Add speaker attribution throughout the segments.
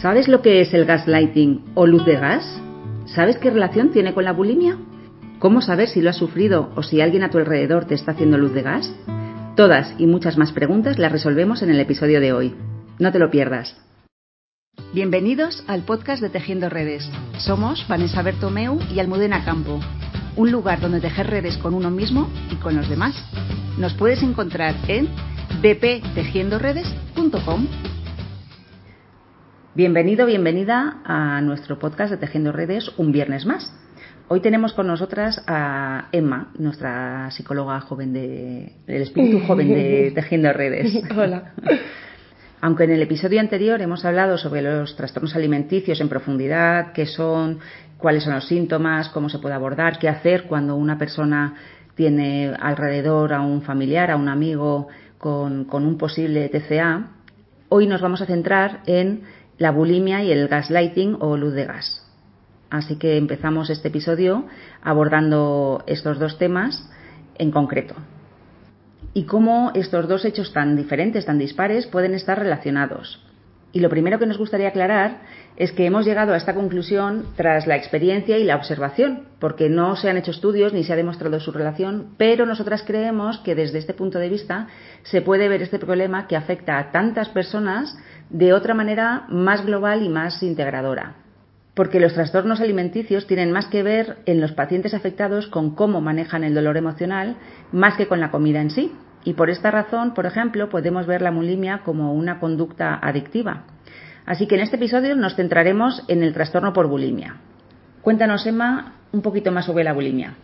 Speaker 1: ¿Sabes lo que es el gaslighting o luz de gas? ¿Sabes qué relación tiene con la bulimia? ¿Cómo saber si lo has sufrido o si alguien a tu alrededor te está haciendo luz de gas? Todas y muchas más preguntas las resolvemos en el episodio de hoy. No te lo pierdas. Bienvenidos al podcast de Tejiendo Redes. Somos Vanessa Bertomeu y Almudena Campo, un lugar donde tejer redes con uno mismo y con los demás. Nos puedes encontrar en bptejiendoredes.com. Bienvenido, bienvenida a nuestro podcast de Tejiendo Redes un viernes más. Hoy tenemos con nosotras a Emma, nuestra psicóloga joven de, el espíritu joven de Tejiendo Redes.
Speaker 2: Hola.
Speaker 1: Aunque en el episodio anterior hemos hablado sobre los trastornos alimenticios en profundidad, qué son, cuáles son los síntomas, cómo se puede abordar, qué hacer cuando una persona tiene alrededor a un familiar, a un amigo con, con un posible TCA, hoy nos vamos a centrar en la bulimia y el gaslighting o luz de gas. Así que empezamos este episodio abordando estos dos temas en concreto. Y cómo estos dos hechos tan diferentes, tan dispares, pueden estar relacionados. Y lo primero que nos gustaría aclarar es que hemos llegado a esta conclusión tras la experiencia y la observación, porque no se han hecho estudios ni se ha demostrado su relación, pero nosotras creemos que desde este punto de vista se puede ver este problema que afecta a tantas personas de otra manera más global y más integradora. Porque los trastornos alimenticios tienen más que ver en los pacientes afectados con cómo manejan el dolor emocional más que con la comida en sí. Y por esta razón, por ejemplo, podemos ver la bulimia como una conducta adictiva. Así que en este episodio nos centraremos en el trastorno por bulimia. Cuéntanos, Emma, un poquito más sobre la bulimia.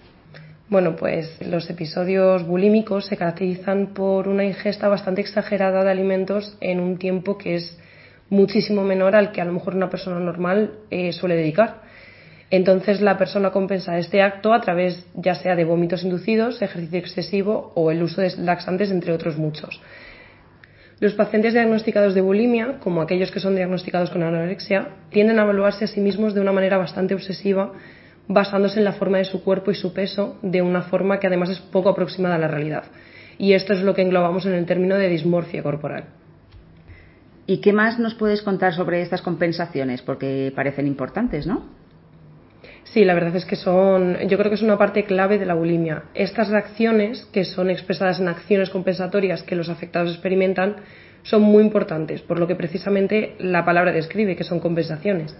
Speaker 2: Bueno, pues los episodios bulímicos se caracterizan por una ingesta bastante exagerada de alimentos en un tiempo que es muchísimo menor al que a lo mejor una persona normal eh, suele dedicar. Entonces la persona compensa este acto a través ya sea de vómitos inducidos, ejercicio excesivo o el uso de laxantes, entre otros muchos. Los pacientes diagnosticados de bulimia, como aquellos que son diagnosticados con anorexia, tienden a evaluarse a sí mismos de una manera bastante obsesiva basándose en la forma de su cuerpo y su peso de una forma que además es poco aproximada a la realidad. Y esto es lo que englobamos en el término de dismorfia corporal.
Speaker 1: ¿Y qué más nos puedes contar sobre estas compensaciones? Porque parecen importantes, ¿no?
Speaker 2: Sí, la verdad es que son, yo creo que es una parte clave de la bulimia. Estas reacciones, que son expresadas en acciones compensatorias que los afectados experimentan, son muy importantes, por lo que precisamente la palabra describe, que son compensaciones.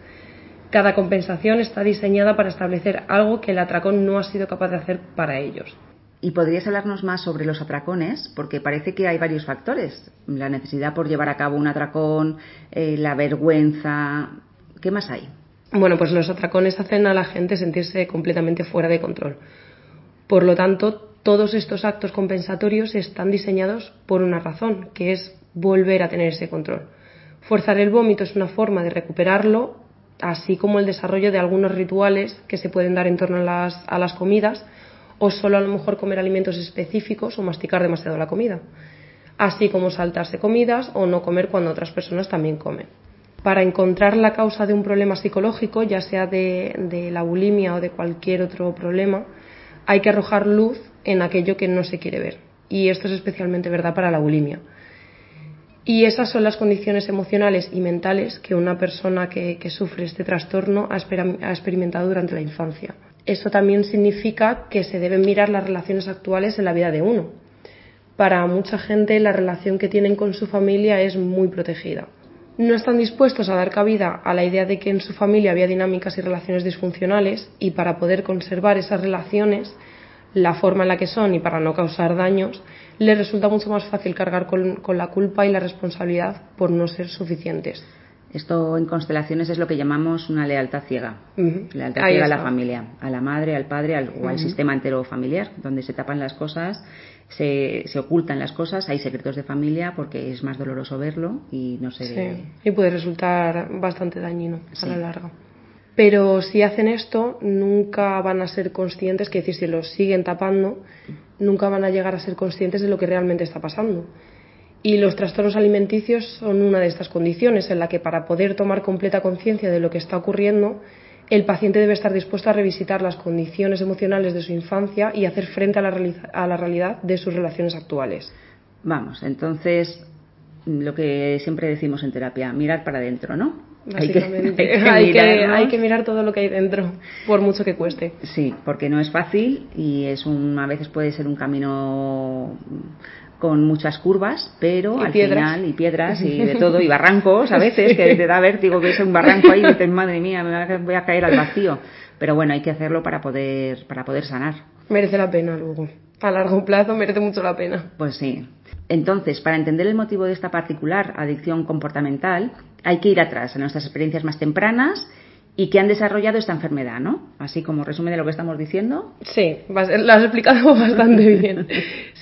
Speaker 2: Cada compensación está diseñada para establecer algo que el atracón no ha sido capaz de hacer para ellos.
Speaker 1: ¿Y podrías hablarnos más sobre los atracones? Porque parece que hay varios factores. La necesidad por llevar a cabo un atracón, eh, la vergüenza. ¿Qué más hay?
Speaker 2: Bueno, pues los atracones hacen a la gente sentirse completamente fuera de control. Por lo tanto, todos estos actos compensatorios están diseñados por una razón, que es volver a tener ese control. Forzar el vómito es una forma de recuperarlo así como el desarrollo de algunos rituales que se pueden dar en torno a las, a las comidas o solo a lo mejor comer alimentos específicos o masticar demasiado la comida, así como saltarse comidas o no comer cuando otras personas también comen. Para encontrar la causa de un problema psicológico, ya sea de, de la bulimia o de cualquier otro problema, hay que arrojar luz en aquello que no se quiere ver. Y esto es especialmente verdad para la bulimia y esas son las condiciones emocionales y mentales que una persona que, sufre este trastorno ha, experimentado durante la infancia. Eso también significa que se deben mirar las relaciones actuales en la vida de uno. Para mucha gente la relación que tienen con su familia es muy protegida. No están dispuestos a dar cabida a la idea de que en su familia había dinámicas y relaciones disfuncionales y para poder conservar esas relaciones, la forma en la que son y para no causar daños, le resulta mucho más fácil cargar con, la culpa y la responsabilidad por no ser suficientes.
Speaker 1: Esto en constelaciones es lo que llamamos una lealtad ciega. Lealtad ciega a la familia, a la madre, al padre al, o al sistema entero familiar, donde se tapan las cosas, se, se, ocultan las cosas, hay secretos de familia porque es más doloroso verlo y no se
Speaker 2: sí. Y puede resultar bastante dañino a la larga. Pero si hacen esto, nunca van a ser conscientes, que decir, si lo siguen tapando, nunca van a llegar a ser conscientes de lo que realmente está pasando. Y los trastornos alimenticios son una de estas condiciones en la que para poder tomar completa conciencia de lo que está ocurriendo, el paciente debe estar dispuesto a revisitar las condiciones emocionales de su infancia y hacer frente a la, a la realidad de sus relaciones actuales.
Speaker 1: Vamos, entonces lo que siempre decimos en terapia, mirar para adentro, ¿no?
Speaker 2: Básicamente, hay que, hay, que, mirar todo lo que hay dentro, por mucho que cueste.
Speaker 1: Sí, porque no es fácil y es un, a veces puede ser un camino con muchas curvas, pero al final, y piedras y de todo, y barrancos a veces, que te da vértigo que es un barranco ahí y dices, madre mía, me voy a caer al vacío. Pero bueno, hay que hacerlo para poder, para poder sanar.
Speaker 2: Merece la pena luego. A largo plazo merece mucho la pena.
Speaker 1: Pues sí. Entonces, para entender el motivo de esta particular adicción comportamental, hay que ir atrás, a nuestras experiencias más tempranas y que han desarrollado esta enfermedad, ¿no? Así como resumen de lo que estamos diciendo.
Speaker 2: Sí, lo has explicado bastante bien.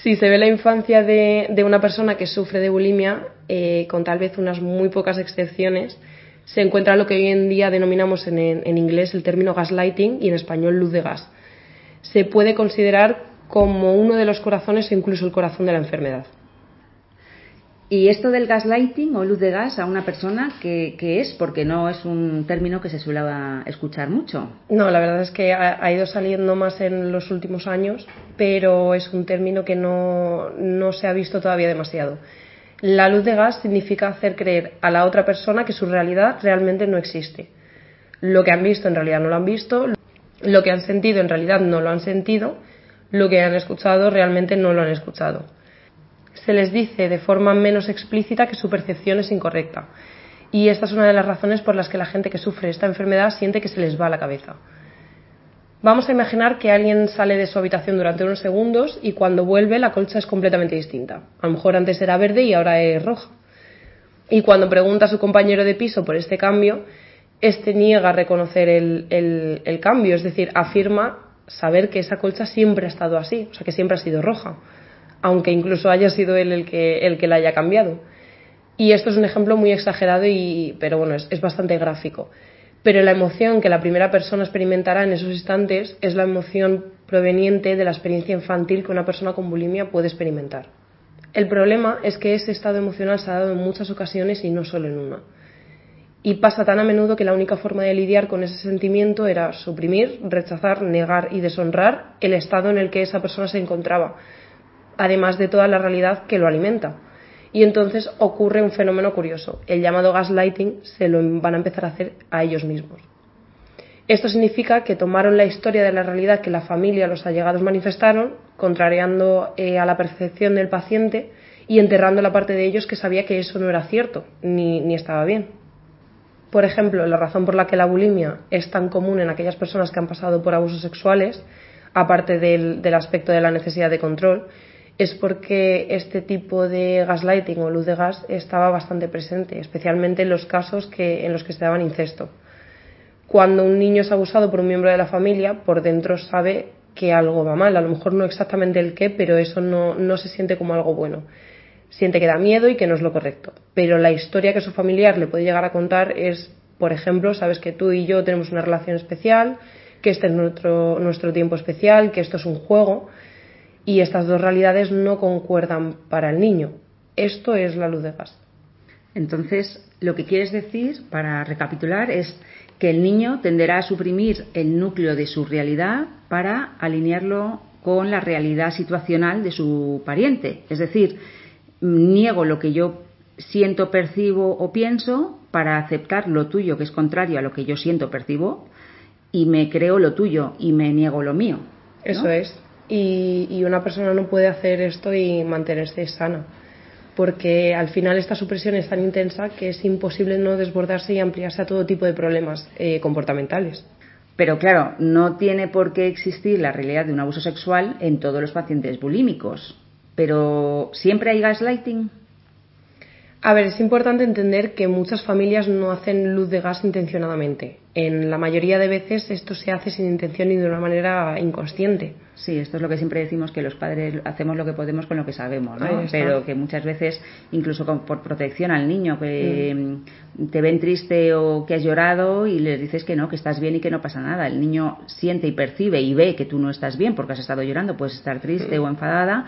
Speaker 2: Si se ve la infancia de, una persona que sufre de bulimia, eh, con tal vez unas muy pocas excepciones, se encuentra lo que hoy en día denominamos en, en inglés el término gaslighting y en español luz de gas. Se puede considerar como uno de los corazones o incluso el corazón de la enfermedad.
Speaker 1: Y esto del gaslighting o luz de gas a una persona, ¿qué, es? Porque no es un término que se suele escuchar mucho.
Speaker 2: No, la verdad es que ha, ido saliendo más en los últimos años, pero es un término que no, no se ha visto todavía demasiado. La luz de gas significa hacer creer a la otra persona que su realidad realmente no existe. Lo que han visto en realidad no lo han visto, lo que han sentido en realidad no lo han sentido, lo que han escuchado realmente no lo han escuchado se les dice de forma menos explícita que su percepción es incorrecta. Y esta es una de las razones por las que la gente que sufre esta enfermedad siente que se les va la cabeza. Vamos a imaginar que alguien sale de su habitación durante unos segundos y cuando vuelve la colcha es completamente distinta. A lo mejor antes era verde y ahora es roja. Y cuando pregunta a su compañero de piso por este cambio, este niega a reconocer el, el cambio, es decir, afirma saber que esa colcha siempre ha estado así, o sea, que siempre ha sido roja aunque incluso haya sido él el que, la haya cambiado. Y esto es un ejemplo muy exagerado, y, pero bueno, es, es bastante gráfico. Pero la emoción que la primera persona experimentará en esos instantes es la emoción proveniente de la experiencia infantil que una persona con bulimia puede experimentar. El problema es que ese estado emocional se ha dado en muchas ocasiones y no solo en una. Y pasa tan a menudo que la única forma de lidiar con ese sentimiento era suprimir, rechazar, negar y deshonrar el estado en el que esa persona se encontraba, además de toda la realidad que lo alimenta. Y entonces ocurre un fenómeno curioso. El llamado gaslighting se lo van a empezar a hacer a ellos mismos. Esto significa que tomaron la historia de la realidad que la familia, los allegados manifestaron, contrariando eh, a la percepción del paciente y enterrando la parte de ellos que sabía que eso no era cierto ni, ni estaba bien. Por ejemplo, la razón por la que la bulimia es tan común en aquellas personas que han pasado por abusos sexuales, aparte del, del aspecto de la necesidad de control, es porque este tipo de gaslighting o luz de gas estaba bastante presente, especialmente en los casos que, en los que se daban incesto. Cuando un niño es abusado por un miembro de la familia, por dentro sabe que algo va mal, a lo mejor no exactamente el qué, pero eso no, no se siente como algo bueno. Siente que da miedo y que no es lo correcto. Pero la historia que su familiar le puede llegar a contar es, por ejemplo, sabes que tú y yo tenemos una relación especial, que este es nuestro, nuestro tiempo especial, que esto es un juego y estas dos realidades no concuerdan para el niño. Esto es la luz de gas.
Speaker 1: Entonces, lo que quieres decir, para recapitular, es que el niño tenderá a suprimir el núcleo de su realidad para alinearlo con la realidad situacional de su pariente. Es decir, niego lo que yo siento, percibo o pienso para aceptar lo tuyo que es contrario a lo que yo siento, percibo, y me creo lo tuyo y me niego lo mío.
Speaker 2: Eso es y, una persona no puede hacer esto y mantenerse sana porque al final esta supresión es tan intensa que es imposible no desbordarse y ampliarse a todo tipo de problemas eh, comportamentales.
Speaker 1: Pero claro, no tiene por qué existir la realidad de un abuso sexual en todos los pacientes bulímicos. Pero ¿siempre hay gaslighting?
Speaker 2: A ver, es importante entender que muchas familias no hacen luz de gas intencionadamente. En la mayoría de veces esto se hace sin intención y de una manera inconsciente.
Speaker 1: Sí, esto es lo que siempre decimos que los padres hacemos lo que podemos con lo que sabemos, ¿no? Pero que muchas veces, incluso por protección al niño, que mm. te ven triste o que has llorado y les dices que no, que estás bien y que no pasa nada. El niño siente y percibe y ve que tú no estás bien porque has estado llorando, puedes estar triste mm. o enfadada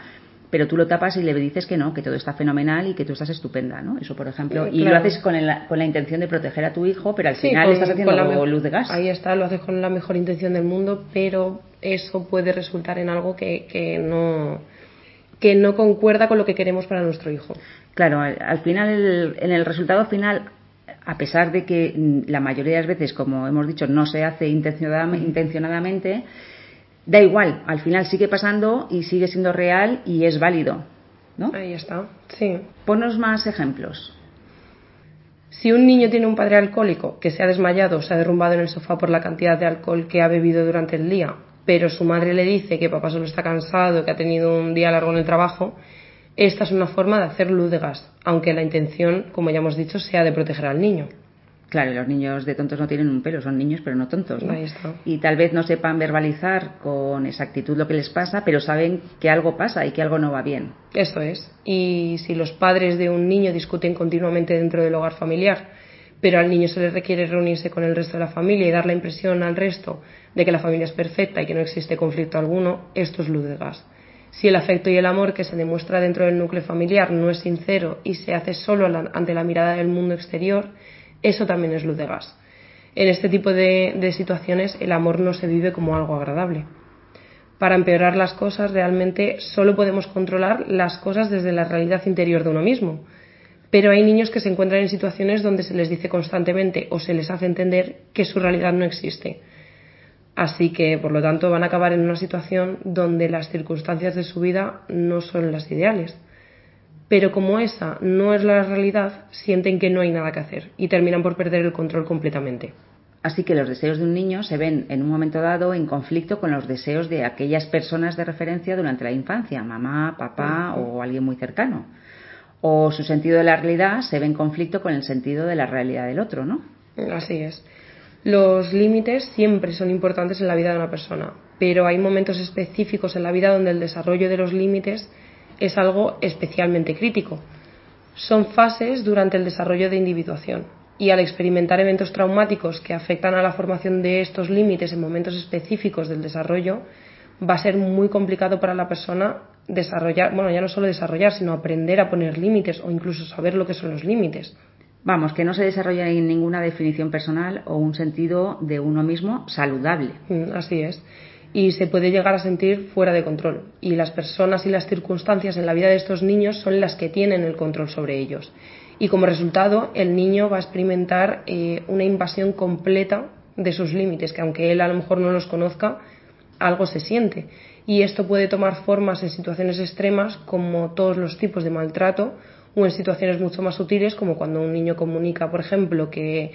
Speaker 1: pero tú lo tapas y le dices que no, que todo está fenomenal y que tú estás estupenda, ¿no? Eso, por ejemplo, y lo haces con, con, la intención de proteger a tu hijo, pero al final estás haciendo la luz de gas.
Speaker 2: Ahí está, lo haces con la mejor intención del mundo, pero eso puede resultar en algo que, que no que no concuerda con lo que queremos para nuestro hijo.
Speaker 1: Claro, al final, en el resultado final, a pesar de que mm, la mayoría de las veces, como hemos dicho, no se hace intencionadamente, da igual, al final sigue pasando y sigue siendo real y es válido. ¿no?
Speaker 2: Ahí está, sí.
Speaker 1: Ponos más ejemplos.
Speaker 2: Si un niño tiene un padre alcohólico que se ha desmayado o se ha derrumbado en el sofá por la cantidad de alcohol que ha bebido durante el día, pero su madre le dice que papá solo está cansado, que ha tenido un día largo en el trabajo, esta es una forma de hacer luz de gas, aunque la intención, como ya hemos dicho, sea de proteger al niño.
Speaker 1: Claro, los niños de tontos no tienen un pelo, son niños pero no tontos.
Speaker 2: Ahí está.
Speaker 1: Y tal vez no sepan verbalizar con exactitud lo que les pasa, pero saben que algo pasa y que algo no va bien.
Speaker 2: Eso es. Y si los padres de un niño discuten continuamente dentro del hogar familiar, pero al niño se le requiere reunirse con el resto de la familia y dar la impresión al resto de que la familia es perfecta y que no existe conflicto alguno, esto es luz de gas. Si el afecto y el amor que se demuestra dentro del núcleo familiar no es sincero y se hace solo ante la mirada del mundo exterior, eso también es luz de gas. En este tipo de, de situaciones el amor no se vive como algo agradable. Para empeorar las cosas, realmente solo podemos controlar las cosas desde la realidad interior de uno mismo. Pero hay niños que se encuentran en situaciones donde se les dice constantemente o se les hace entender que su realidad no existe Así que, por lo tanto, van a acabar en una situación donde las circunstancias de su vida no son las ideales. Pero como esa no es la realidad, sienten que no hay nada que hacer y terminan por perder el control completamente.
Speaker 1: Así que los deseos de un niño se ven en un momento dado en conflicto con los deseos de aquellas personas de referencia durante la infancia, mamá, papá o alguien muy cercano. O su sentido de la realidad se ve en conflicto con el sentido de la realidad del otro, ¿no?
Speaker 2: Así es. Los límites siempre son importantes en la vida de una persona, pero hay momentos específicos en la vida donde el desarrollo de los límites es algo especialmente crítico. Son fases durante el desarrollo de individuación y al experimentar eventos traumáticos que afectan a la formación de estos límites en momentos específicos del desarrollo, va a ser muy complicado para la persona desarrollar, bueno, ya no solo desarrollar, sino aprender a poner límites o incluso saber lo que son los límites.
Speaker 1: Vamos, que no se desarrolla en ninguna definición personal o un sentido de uno mismo saludable.
Speaker 2: Mm, así es. Y se puede llegar a sentir fuera de control. Y las personas y las circunstancias en la vida de estos niños son las que tienen el control sobre ellos. Y como resultado, el niño va a experimentar eh, una invasión completa de sus límites, que aunque él a lo mejor no los conozca, algo se siente. Y esto puede tomar formas en situaciones extremas como todos los tipos de maltrato o en situaciones mucho más sutiles, como cuando un niño comunica, por ejemplo, que,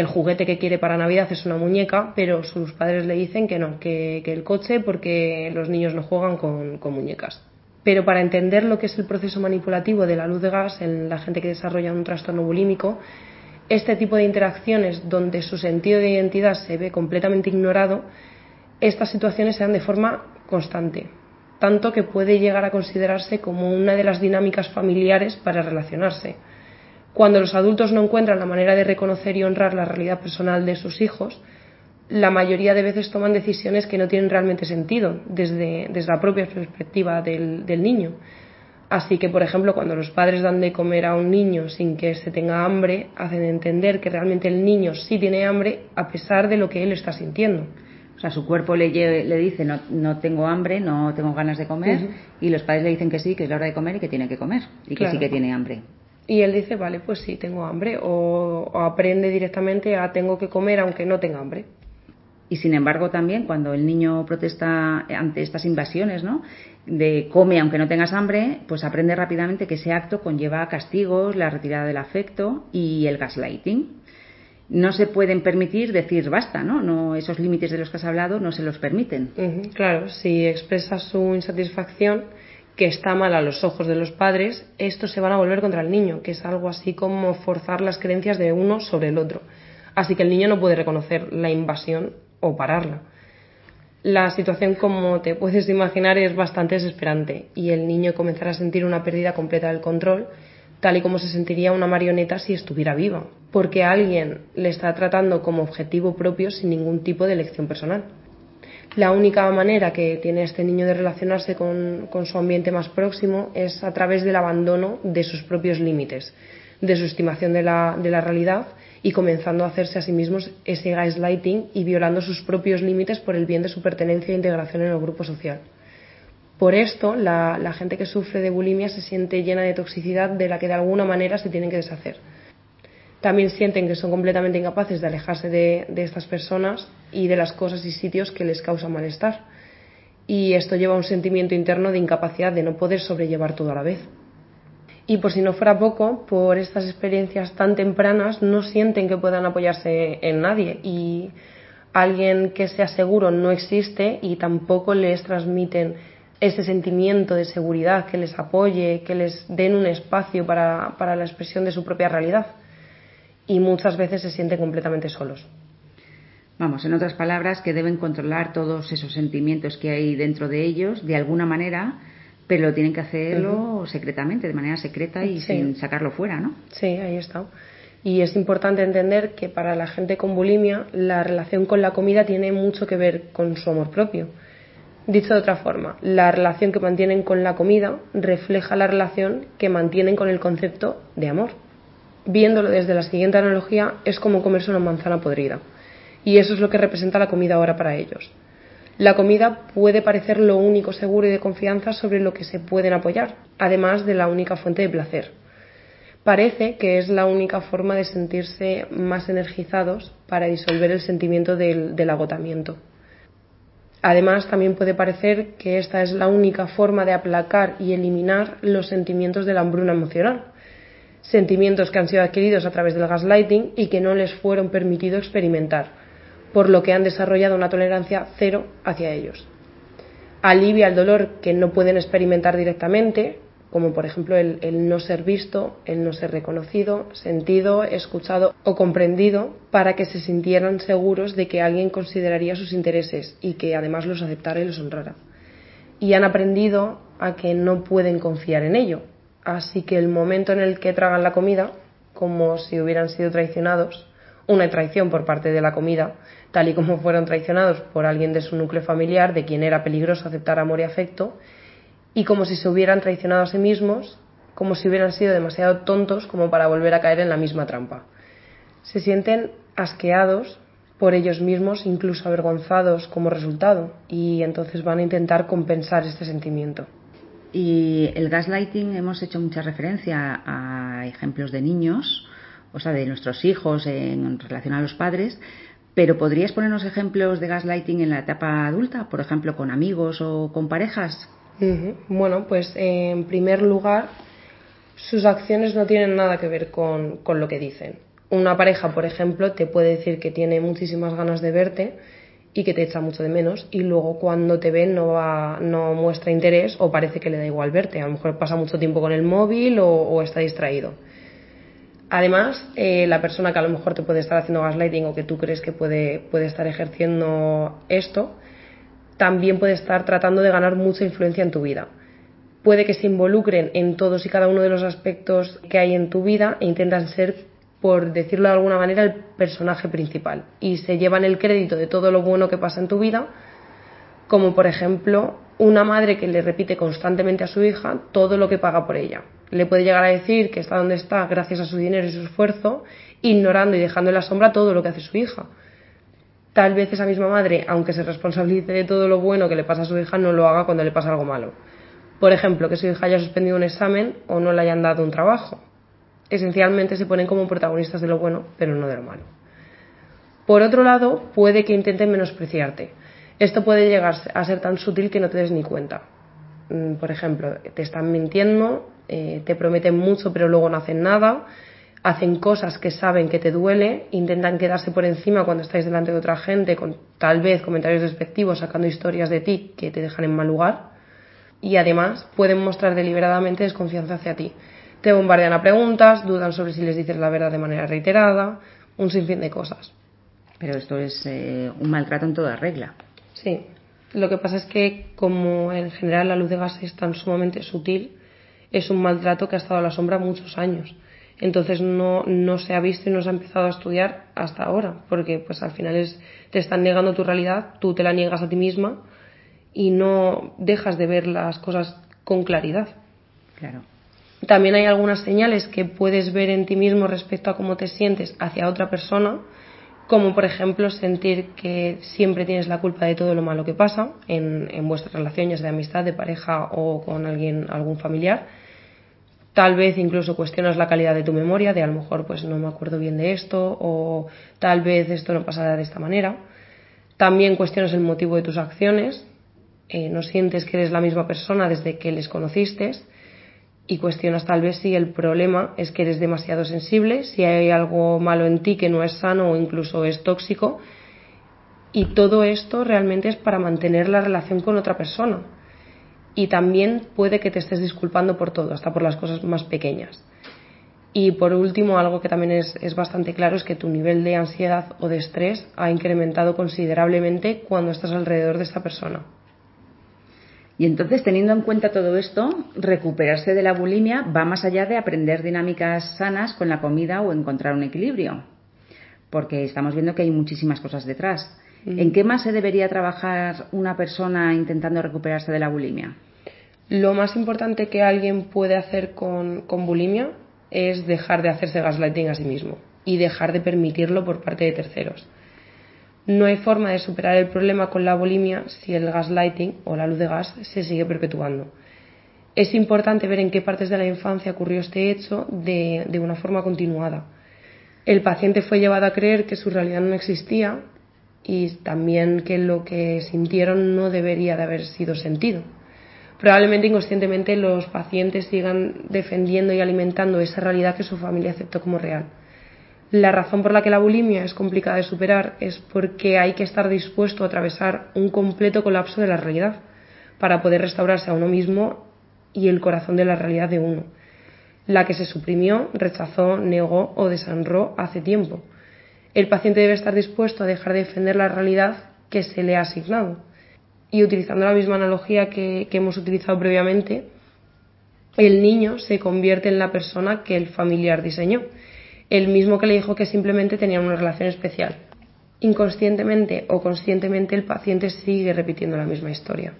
Speaker 2: el juguete que quiere para Navidad es una muñeca, pero sus padres le dicen que no, que, el coche porque los niños no juegan con, con, muñecas. Pero para entender lo que es el proceso manipulativo de la luz de gas en la gente que desarrolla un trastorno bulímico, este tipo de interacciones donde su sentido de identidad se ve completamente ignorado, estas situaciones se dan de forma constante, tanto que puede llegar a considerarse como una de las dinámicas familiares para relacionarse. Cuando los adultos no encuentran la manera de reconocer y honrar la realidad personal de sus hijos, la mayoría de veces toman decisiones que no tienen realmente sentido desde, la propia perspectiva del, del niño. Así que, por ejemplo, cuando los padres dan de comer a un niño sin que se tenga hambre, hacen entender que realmente el niño sí tiene hambre a pesar de lo que él está sintiendo.
Speaker 1: O sea, su cuerpo le, le dice no, no tengo hambre, no tengo ganas de comer y los padres le dicen que sí, que es la hora de comer y que tiene que comer y que sí que tiene hambre.
Speaker 2: Y él dice, vale, pues sí, tengo hambre o, aprende directamente a tengo que comer aunque no tenga hambre.
Speaker 1: Y sin embargo también cuando el niño protesta ante estas invasiones, ¿no? De come aunque no tengas hambre, pues aprende rápidamente que ese acto conlleva castigos, la retirada del afecto y el gaslighting no se pueden permitir decir basta, ¿no? no esos límites de los que has hablado no se los permiten.
Speaker 2: claro, si expresa su insatisfacción, que está mal a los ojos de los padres, estos se van a volver contra el niño, que es algo así como forzar las creencias de uno sobre el otro. Así que el niño no puede reconocer la invasión o pararla. La situación, como te puedes imaginar, es bastante desesperante y el niño comenzará a sentir una pérdida completa del control tal y como se sentiría una marioneta si estuviera viva, porque alguien le está tratando como objetivo propio sin ningún tipo de elección personal. La única manera que tiene este niño de relacionarse con, su ambiente más próximo es a través del abandono de sus propios límites, de su estimación de la, de la realidad y comenzando a hacerse a sí mismos ese gaslighting y violando sus propios límites por el bien de su pertenencia e integración en el grupo social. Por esto, la, la gente que sufre de bulimia se siente llena de toxicidad de la que de alguna manera se tienen que deshacer también sienten que son completamente incapaces de alejarse de, estas personas y de las cosas y sitios que les causan malestar. Y esto lleva a un sentimiento interno de incapacidad de no poder sobrellevar todo a la vez. Y por si no fuera poco, por estas experiencias tan tempranas no sienten que puedan apoyarse en nadie y alguien que sea seguro no existe y tampoco les transmiten ese sentimiento de seguridad que les apoye, que les den un espacio para, para la expresión de su propia realidad y muchas veces se sienten completamente solos.
Speaker 1: Vamos, en otras palabras, que deben controlar todos esos sentimientos que hay dentro de ellos de alguna manera, pero tienen que hacerlo secretamente, de manera secreta y sin sacarlo fuera, ¿no?
Speaker 2: Sí, ahí está. Y es importante entender que para la gente con bulimia la relación con la comida tiene mucho que ver con su amor propio. Dicho de otra forma, la relación que mantienen con la comida refleja la relación que mantienen con el concepto de amor viéndolo desde la siguiente analogía, es como comerse una manzana podrida. Y eso es lo que representa la comida ahora para ellos. La comida puede parecer lo único seguro y de confianza sobre lo que se pueden apoyar, además de la única fuente de placer. Parece que es la única forma de sentirse más energizados para disolver el sentimiento del, agotamiento. Además, también puede parecer que esta es la única forma de aplacar y eliminar los sentimientos de la hambruna emocional, sentimientos que han sido adquiridos a través del gaslighting y que no les fueron permitido experimentar, por lo que han desarrollado una tolerancia cero hacia ellos. Alivia el dolor que no pueden experimentar directamente, como por ejemplo el, no ser visto, el no ser reconocido, sentido, escuchado o comprendido, para que se sintieran seguros de que alguien consideraría sus intereses y que además los aceptara y los honrara. Y han aprendido a que no pueden confiar en ello, Así que el momento en el que tragan la comida, como si hubieran sido traicionados, una traición por parte de la comida, tal y como fueron traicionados por alguien de su núcleo familiar, de quien era peligroso aceptar amor y afecto, y como si se hubieran traicionado a sí mismos, como si hubieran sido demasiado tontos como para volver a caer en la misma trampa. Se sienten asqueados por ellos mismos, incluso avergonzados como resultado, y entonces van a intentar compensar este sentimiento.
Speaker 1: Y el gaslighting hemos hecho mucha referencia a ejemplos de niños, o sea, de nuestros hijos en relación a los padres, pero ¿podrías ponernos ejemplos de gaslighting en la etapa adulta, por ejemplo, con amigos o con parejas?
Speaker 2: Bueno, pues en primer lugar, sus acciones no tienen nada que ver con, con lo que dicen. Una pareja, por ejemplo, te puede decir que tiene muchísimas ganas de verte, y que te echa mucho de menos y luego cuando te ve no, va, no muestra interés o parece que le da igual verte. A lo mejor pasa mucho tiempo con el móvil o, está distraído. Además, eh, la persona que a lo mejor te puede estar haciendo gaslighting o que tú crees que puede, puede estar ejerciendo esto, también puede estar tratando de ganar mucha influencia en tu vida. Puede que se involucren en todos y cada uno de los aspectos que hay en tu vida e intentan ser por decirlo de alguna manera, el personaje principal y se llevan el crédito de todo lo bueno que pasa en tu vida, como por ejemplo una madre que le repite constantemente a su hija todo lo que paga por ella. Le puede llegar a decir que está donde está gracias a su dinero y su esfuerzo, ignorando y dejando en la sombra todo lo que hace su hija. Tal vez esa misma madre, aunque se responsabilice de todo lo bueno que le pasa a su hija, no lo haga cuando le pasa algo malo. Por ejemplo, que su hija haya suspendido un examen o no le hayan dado un trabajo esencialmente se ponen como protagonistas de lo bueno, pero no de lo malo. Por otro lado, puede que intenten menospreciarte. Esto puede llegar a ser tan sutil que no te des ni cuenta. Mm, por ejemplo, te están mintiendo, eh, te prometen mucho pero luego no hacen nada, hacen cosas que saben que te duele, intentan quedarse por encima cuando estáis delante de otra gente con tal vez comentarios despectivos, sacando historias de ti que te dejan en mal lugar y además pueden mostrar deliberadamente desconfianza hacia ti te bombardean a preguntas, dudan sobre si les dices la verdad de manera reiterada, un sinfín de cosas.
Speaker 1: Pero esto es eh, un maltrato en toda regla.
Speaker 2: Sí. Lo que pasa es que, como en general la luz de gas es tan sumamente sutil, es un maltrato que ha estado a la sombra muchos años. Entonces no, no se ha visto y no se ha empezado a estudiar hasta ahora, porque pues al final es, te están negando tu realidad, tú te la niegas a ti misma y no dejas de ver las cosas con claridad.
Speaker 1: Claro.
Speaker 2: También hay algunas señales que puedes ver en ti mismo respecto a cómo te sientes hacia otra persona como por ejemplo sentir que siempre tienes la culpa de todo lo malo que pasa en, en vuestras relaciones de amistad, de pareja o con alguien, algún familiar. Tal vez incluso cuestionas la calidad de tu memoria, de a lo mejor pues no me acuerdo bien de esto o tal vez esto no pasará de esta manera. También cuestionas el motivo de tus acciones, eh, no sientes que eres la misma persona desde que les conociste y cuestionas tal vez si el problema es que eres demasiado sensible, si hay algo malo en ti que no es sano o incluso es tóxico. Y todo esto realmente es para mantener la relación con otra persona. Y también puede que te estés disculpando por todo, hasta por las cosas más pequeñas. Y por último, algo que también es, es bastante claro es que tu nivel de ansiedad o de estrés ha incrementado considerablemente cuando estás alrededor de esta persona.
Speaker 1: Y entonces, teniendo en cuenta todo esto, recuperarse de la bulimia va más allá de aprender dinámicas sanas con la comida o encontrar un equilibrio, porque estamos viendo que hay muchísimas cosas detrás. Mm. ¿En qué más se debería trabajar una persona intentando recuperarse de la bulimia?
Speaker 2: Lo más importante que alguien puede hacer con, con bulimia es dejar de hacerse gaslighting a sí mismo y dejar de permitirlo por parte de terceros. No hay forma de superar el problema con la bulimia si el gaslighting o la luz de gas se sigue perpetuando. Es importante ver en qué partes de la infancia ocurrió este hecho de, de una forma continuada. El paciente fue llevado a creer que su realidad no existía y también que lo que sintieron no debería de haber sido sentido. Probablemente inconscientemente los pacientes sigan defendiendo y alimentando esa realidad que su familia aceptó como real. La razón por la que la bulimia es complicada de superar es porque hay que estar dispuesto a atravesar un completo colapso de la realidad para poder restaurarse a uno mismo y el corazón de la realidad de uno, la que se suprimió, rechazó, negó o desanró hace tiempo. El paciente debe estar dispuesto a dejar de defender la realidad que se le ha asignado. Y utilizando la misma analogía que, que hemos utilizado previamente, el niño se convierte en la persona que el familiar diseñó el mismo que le dijo que simplemente tenían una relación especial. Inconscientemente o conscientemente el paciente sigue repitiendo la misma historia.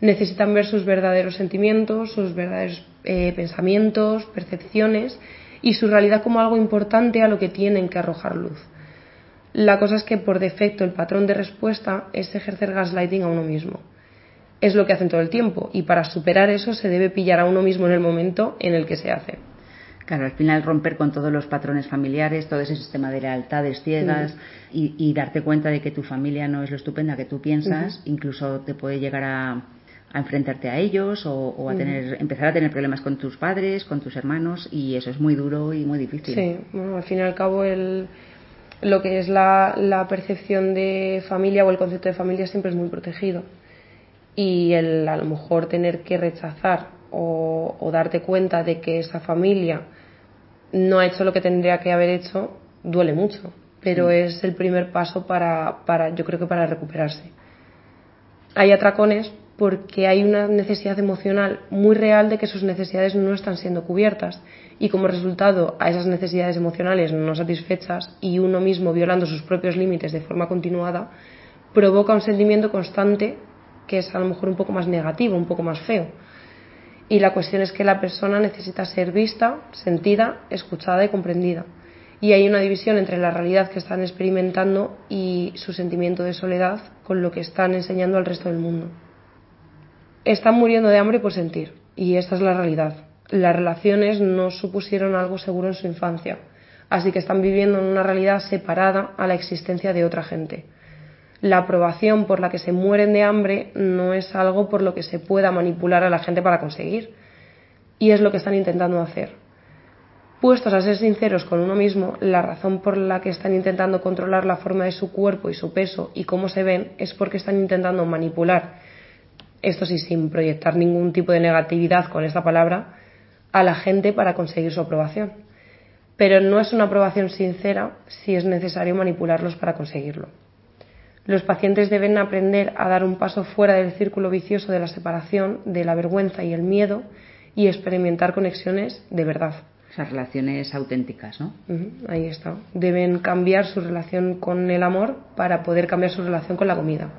Speaker 2: Necesitan ver sus verdaderos sentimientos, sus verdaderos eh, pensamientos, percepciones y su realidad como algo importante a lo que tienen que arrojar luz. La cosa es que por defecto el patrón de respuesta es ejercer gaslighting a uno mismo. Es lo que hacen todo el tiempo y para superar eso se debe pillar a uno mismo en el momento en el que se hace.
Speaker 1: Claro, al final romper con todos los patrones familiares, todo ese sistema de lealtades ciegas y, darte cuenta de que tu familia no es lo estupenda que tú piensas, incluso te puede llegar a, enfrentarte a ellos o, a tener, empezar a tener problemas con tus padres, con tus hermanos y eso es muy duro y muy difícil.
Speaker 2: Sí, bueno, al fin y al cabo el, lo que es la, la percepción de familia o el concepto de familia siempre es muy protegido. Y el a lo mejor tener que rechazar o, o, darte cuenta de que esa familia no ha hecho lo que tendría que haber hecho, duele mucho, pero es el primer paso para, para, yo creo que para recuperarse. Hay atracones porque hay una necesidad emocional muy real de que sus necesidades no están siendo cubiertas. Y como resultado a esas necesidades emocionales no satisfechas y uno mismo violando sus propios límites de forma continuada, provoca un sentimiento constante que es a lo mejor un poco más negativo, un poco más feo y la cuestión es que la persona necesita ser vista, sentida, escuchada y comprendida. Y hay una división entre la realidad que están experimentando y su sentimiento de soledad con lo que están enseñando al resto del mundo. Están muriendo de hambre por sentir, y esta es la realidad. Las relaciones no supusieron algo seguro en su infancia, así que están viviendo en una realidad separada a la existencia de otra gente la aprobación por la que se mueren de hambre no es algo por lo que se pueda manipular a la gente para conseguir. Y es lo que están intentando hacer. Puestos a ser sinceros con uno mismo, la razón por la que están intentando controlar la forma de su cuerpo y su peso y cómo se ven es porque están intentando manipular, esto sí sin proyectar ningún tipo de negatividad con esta palabra, a la gente para conseguir su aprobación. Pero no es una aprobación sincera si es necesario manipularlos para conseguirlo. Los pacientes deben aprender a dar un paso fuera del círculo vicioso de la separación, de la vergüenza y el miedo y experimentar conexiones de verdad.
Speaker 1: Esas relaciones auténticas, ¿no?
Speaker 2: ahí está. Deben cambiar su relación con el amor para poder cambiar su relación con la comida.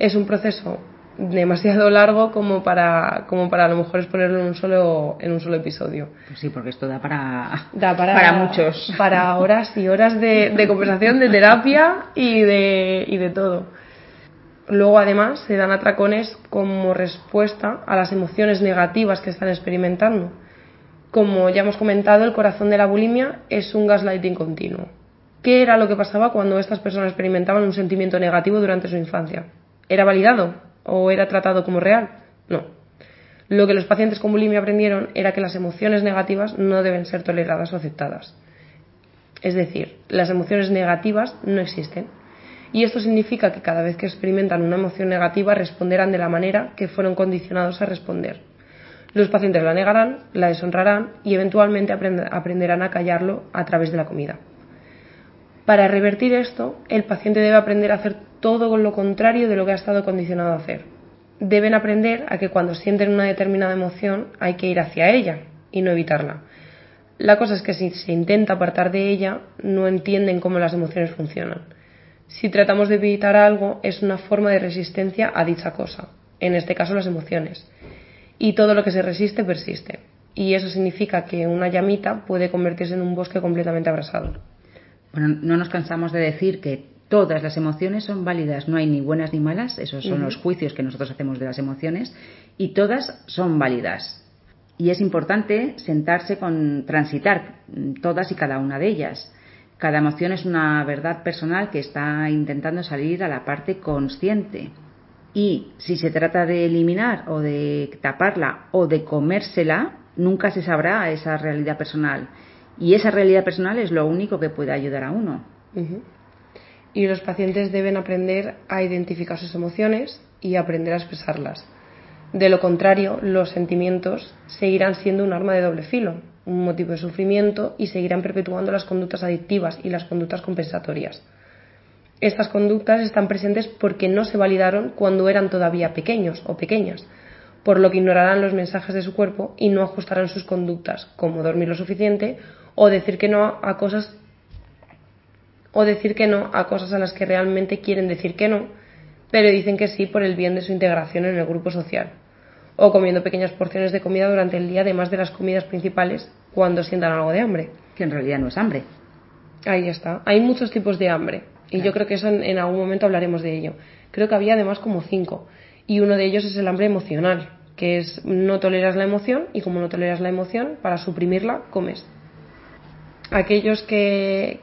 Speaker 2: Es un proceso demasiado largo como para como para a lo mejor exponerlo en un solo en un solo episodio.
Speaker 1: Pues sí porque esto da para
Speaker 2: da para,
Speaker 1: para muchos.
Speaker 2: para horas y horas de, de conversación de terapia y de y de todo. Luego además se dan atracones como respuesta a las emociones negativas que están experimentando. Como ya hemos comentado el corazón de la bulimia es un gaslighting continuo. ¿Qué era lo que pasaba cuando estas personas experimentaban un sentimiento negativo durante su infancia? ¿Era validado o era tratado como real? No. Lo que los pacientes con bulimia aprendieron era que las emociones negativas no deben ser toleradas o aceptadas. Es decir, las emociones negativas no existen. Y esto significa que cada vez que experimentan una emoción negativa responderán de la manera que fueron condicionados a responder. Los pacientes la negarán, la deshonrarán y eventualmente aprenderán a callarlo a través de la comida. Para revertir esto, el paciente debe aprender a hacer todo lo contrario de lo que ha estado condicionado a hacer. Deben aprender a que cuando sienten una determinada emoción hay que ir hacia ella y no evitarla. La cosa es que si se intenta apartar de ella, no entienden cómo las emociones funcionan. Si tratamos de evitar algo, es una forma de resistencia a dicha cosa, en este caso las emociones. Y todo lo que se resiste persiste. Y eso significa que una llamita puede convertirse en un bosque completamente abrasado.
Speaker 1: Bueno, no nos cansamos de decir que todas las emociones son válidas, no hay ni buenas ni malas, esos son los juicios que nosotros hacemos de las emociones, y todas son válidas. Y es importante sentarse con transitar todas y cada una de ellas. Cada emoción es una verdad personal que está intentando salir a la parte consciente. Y si se trata de eliminar o de taparla o de comérsela, nunca se sabrá esa realidad personal. Y esa realidad personal es lo único que puede ayudar a uno.
Speaker 2: Y los pacientes deben aprender a identificar sus emociones y aprender a expresarlas. De lo contrario, los sentimientos seguirán siendo un arma de doble filo, un motivo de sufrimiento y seguirán perpetuando las conductas adictivas y las conductas compensatorias. Estas conductas están presentes porque no se validaron cuando eran todavía pequeños o pequeñas, por lo que ignorarán los mensajes de su cuerpo y no ajustarán sus conductas, como dormir lo suficiente o decir que no a cosas o decir que no a cosas a las que realmente quieren decir que no, pero dicen que sí por el bien de su integración en el grupo social, o comiendo pequeñas porciones de comida durante el día además de las comidas principales cuando sientan algo de hambre.
Speaker 1: Que en realidad no es hambre.
Speaker 2: Ahí está. Hay muchos tipos de hambre y yo creo que eso en, algún momento hablaremos de ello. Creo que había además como cinco y uno de ellos es el hambre emocional, que es no toleras la emoción y como no toleras la emoción, para suprimirla comes aquellos que,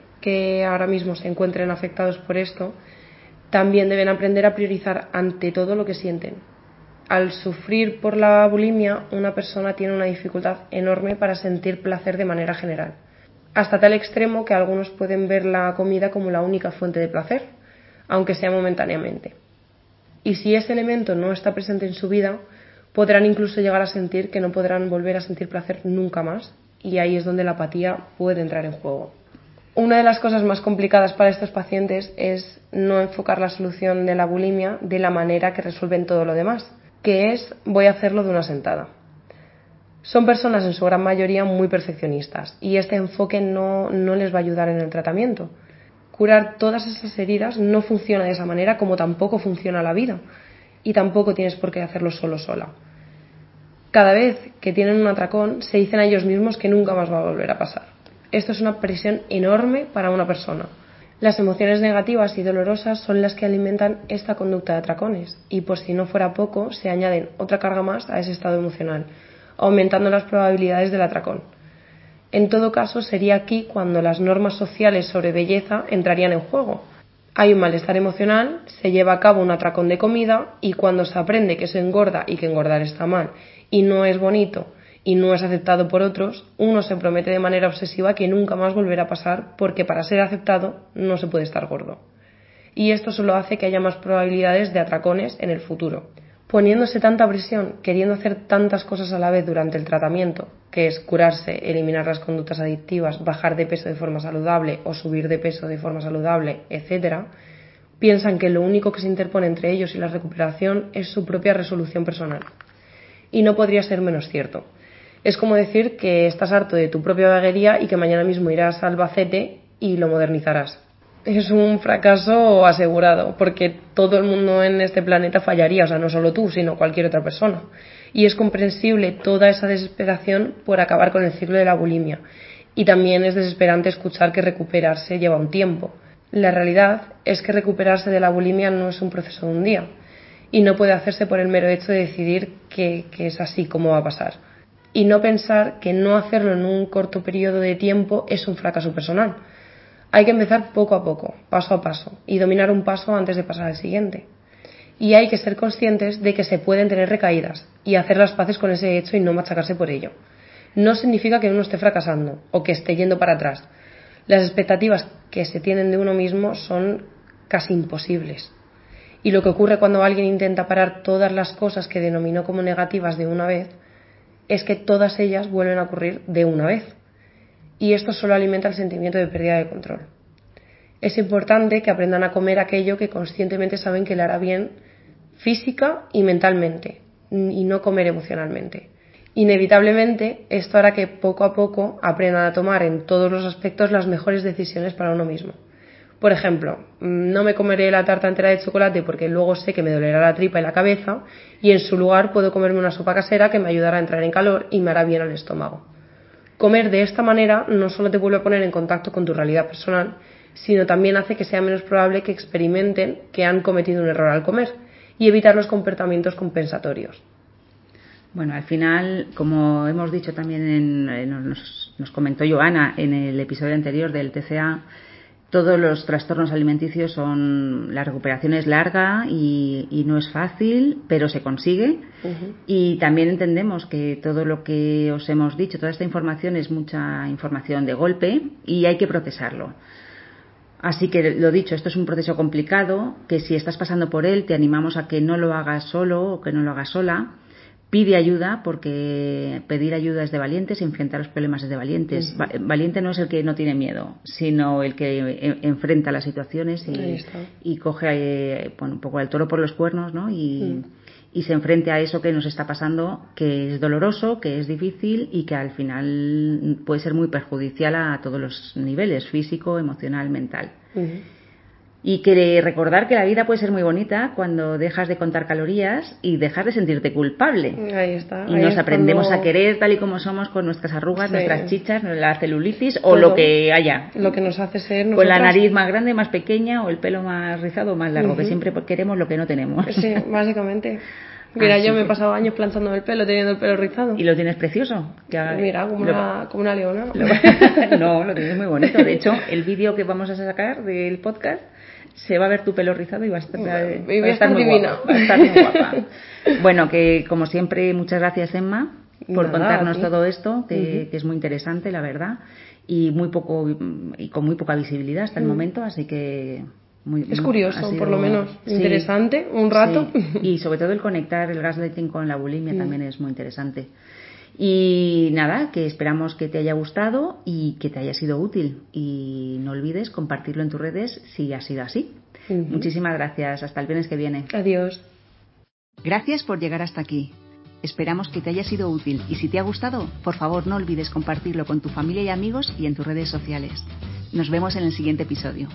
Speaker 2: ahora mismo se encuentren afectados por esto también deben aprender a priorizar ante todo lo que sienten. Al sufrir por la bulimia, una persona tiene una dificultad enorme para sentir placer de manera general, hasta tal extremo que algunos pueden ver la comida como la única fuente de placer, aunque sea momentáneamente. Y si ese elemento no está presente en su vida, podrán incluso llegar a sentir que no podrán volver a sentir placer nunca más y ahí es donde la apatía puede entrar en juego. Una de las cosas más complicadas para estos pacientes es no enfocar la solución de la bulimia de la manera que resuelven todo lo demás, que es voy a hacerlo de una sentada. Son personas en su gran mayoría muy perfeccionistas y este enfoque no, no les va a ayudar en el tratamiento. Curar todas esas heridas no funciona de esa manera como tampoco funciona la vida y tampoco tienes por qué hacerlo solo sola cada vez que tienen un atracón se dicen a ellos mismos que nunca más va a volver a pasar. Esto es una presión enorme para una persona. Las emociones negativas y dolorosas son las que alimentan esta conducta de atracones y por si no fuera poco se añaden otra carga más a ese estado emocional, aumentando las probabilidades del atracón. En todo caso, sería aquí cuando las normas sociales sobre belleza entrarían en juego. Hay un malestar emocional, se lleva a cabo un atracón de comida y cuando se aprende que eso engorda y que engordar está mal y no es bonito y no es aceptado por otros, uno se promete de manera obsesiva que nunca más volverá a pasar porque para ser aceptado no se puede estar gordo. Y esto solo hace que haya más probabilidades de atracones en el futuro. Poniéndose tanta presión, queriendo hacer tantas cosas a la vez durante el tratamiento, que es curarse, eliminar las conductas adictivas, bajar de peso de forma saludable o subir de peso de forma saludable, etc., piensan que lo único que se interpone entre ellos y la recuperación es su propia resolución personal y no podría ser menos cierto. Es como decir que estás harto de tu propia vaguería y que mañana mismo irás al Albacete y lo modernizarás. es un fracaso asegurado, porque todo el mundo en este planeta fallaría, o sea, no solo tú, sino cualquier otra persona. Y es comprensible toda esa desesperación por acabar con el ciclo de la bulimia. Y también es desesperante escuchar que recuperarse lleva un tiempo. La realidad es que recuperarse de la bulimia no es un proceso de un día y no puede hacerse por el mero hecho de decidir que, es así como va a pasar. Y no pensar que no hacerlo en un corto periodo de tiempo es un fracaso personal hay que empezar poco a poco, paso a paso, y dominar un paso antes de pasar al siguiente. Y hay que ser conscientes de que se pueden tener recaídas y hacer las paces con ese hecho y no machacarse por ello. No significa que uno esté fracasando o que esté yendo para atrás. Las expectativas que se tienen de uno mismo son casi imposibles. Y lo que ocurre cuando alguien intenta parar todas las cosas que denominó como negativas de una vez es que todas ellas vuelven a ocurrir de una vez y esto solo alimenta el sentimiento de pérdida de control. Es importante que aprendan a comer aquello que conscientemente saben que le hará bien física y mentalmente, y no comer emocionalmente. Inevitablemente, esto hará que poco a poco aprendan a tomar en todos los aspectos las mejores decisiones para uno mismo. Por ejemplo, no me comeré la tarta entera de chocolate porque luego sé que me dolerá la tripa y la cabeza y en su lugar puedo comerme una sopa casera que me ayudará a entrar en calor y me hará bien al estómago. Comer de esta manera no solo te vuelve a poner en contacto con tu realidad personal, sino también hace que sea menos probable que experimenten que han cometido un error al comer y evitar los comportamientos compensatorios.
Speaker 1: Bueno, al final, como hemos dicho también, nos, nos, comentó Joana en el episodio anterior del TCA, todos los trastornos alimenticios son la recuperación es larga y, no es fácil pero se consigue. Y también entendemos que todo lo que os hemos dicho toda esta información es mucha información de golpe y hay que procesarlo. Así que lo dicho esto es un proceso complicado que si estás pasando por él te animamos a que no lo hagas solo o que no lo hagas sola pide ayuda porque pedir ayuda es de valientes y enfrentar los problemas es de valientes. Valiente no es el que no tiene miedo, sino el que e, enfrenta las situaciones y, coge eh, un poco el toro por los cuernos ¿no? y, y se enfrente a eso que nos está pasando, que es doloroso, que es difícil y que al final puede ser muy perjudicial a todos los niveles, físico, emocional, mental y que recordar que la vida puede ser muy bonita cuando dejas de contar calorías y dejas de sentirte culpable.
Speaker 2: Ahí está.
Speaker 1: Y nos aprendemos a querer tal y como somos con nuestras arrugas, nuestras chichas, la celulitis o lo que haya.
Speaker 2: Lo que nos hace ser
Speaker 1: Con la nariz más grande, más pequeña o el pelo más rizado o más largo, que siempre queremos lo que no tenemos.
Speaker 2: Sí, básicamente. Mira, yo me he pasado años planchando el pelo, teniendo el pelo rizado.
Speaker 1: Y lo tienes precioso.
Speaker 2: Mira, como, una, como una leona.
Speaker 1: no, lo tienes muy bonito. De hecho, el vídeo que vamos a sacar del podcast se va a ver tu pelo rizado y va a estar,
Speaker 2: muy
Speaker 1: Guapa, va a estar muy guapa. bueno, que como siempre, muchas gracias Emma por contarnos todo esto, que, es muy interesante, la verdad, y muy poco y con muy poca visibilidad hasta el momento, así que muy,
Speaker 2: es curioso, por lo menos, interesante, un rato.
Speaker 1: Y sobre todo el conectar el gaslighting con la bulimia también es muy interesante. Y nada, que esperamos que te haya gustado y que te haya sido útil. Y no olvides compartirlo en tus redes si ha sido así. Muchísimas gracias. Hasta el viernes que viene.
Speaker 2: Adiós.
Speaker 1: Gracias por llegar hasta aquí. Esperamos que te haya sido útil y si te ha gustado, por favor no olvides compartirlo con tu familia y amigos y en tus redes sociales. Nos vemos en el siguiente episodio.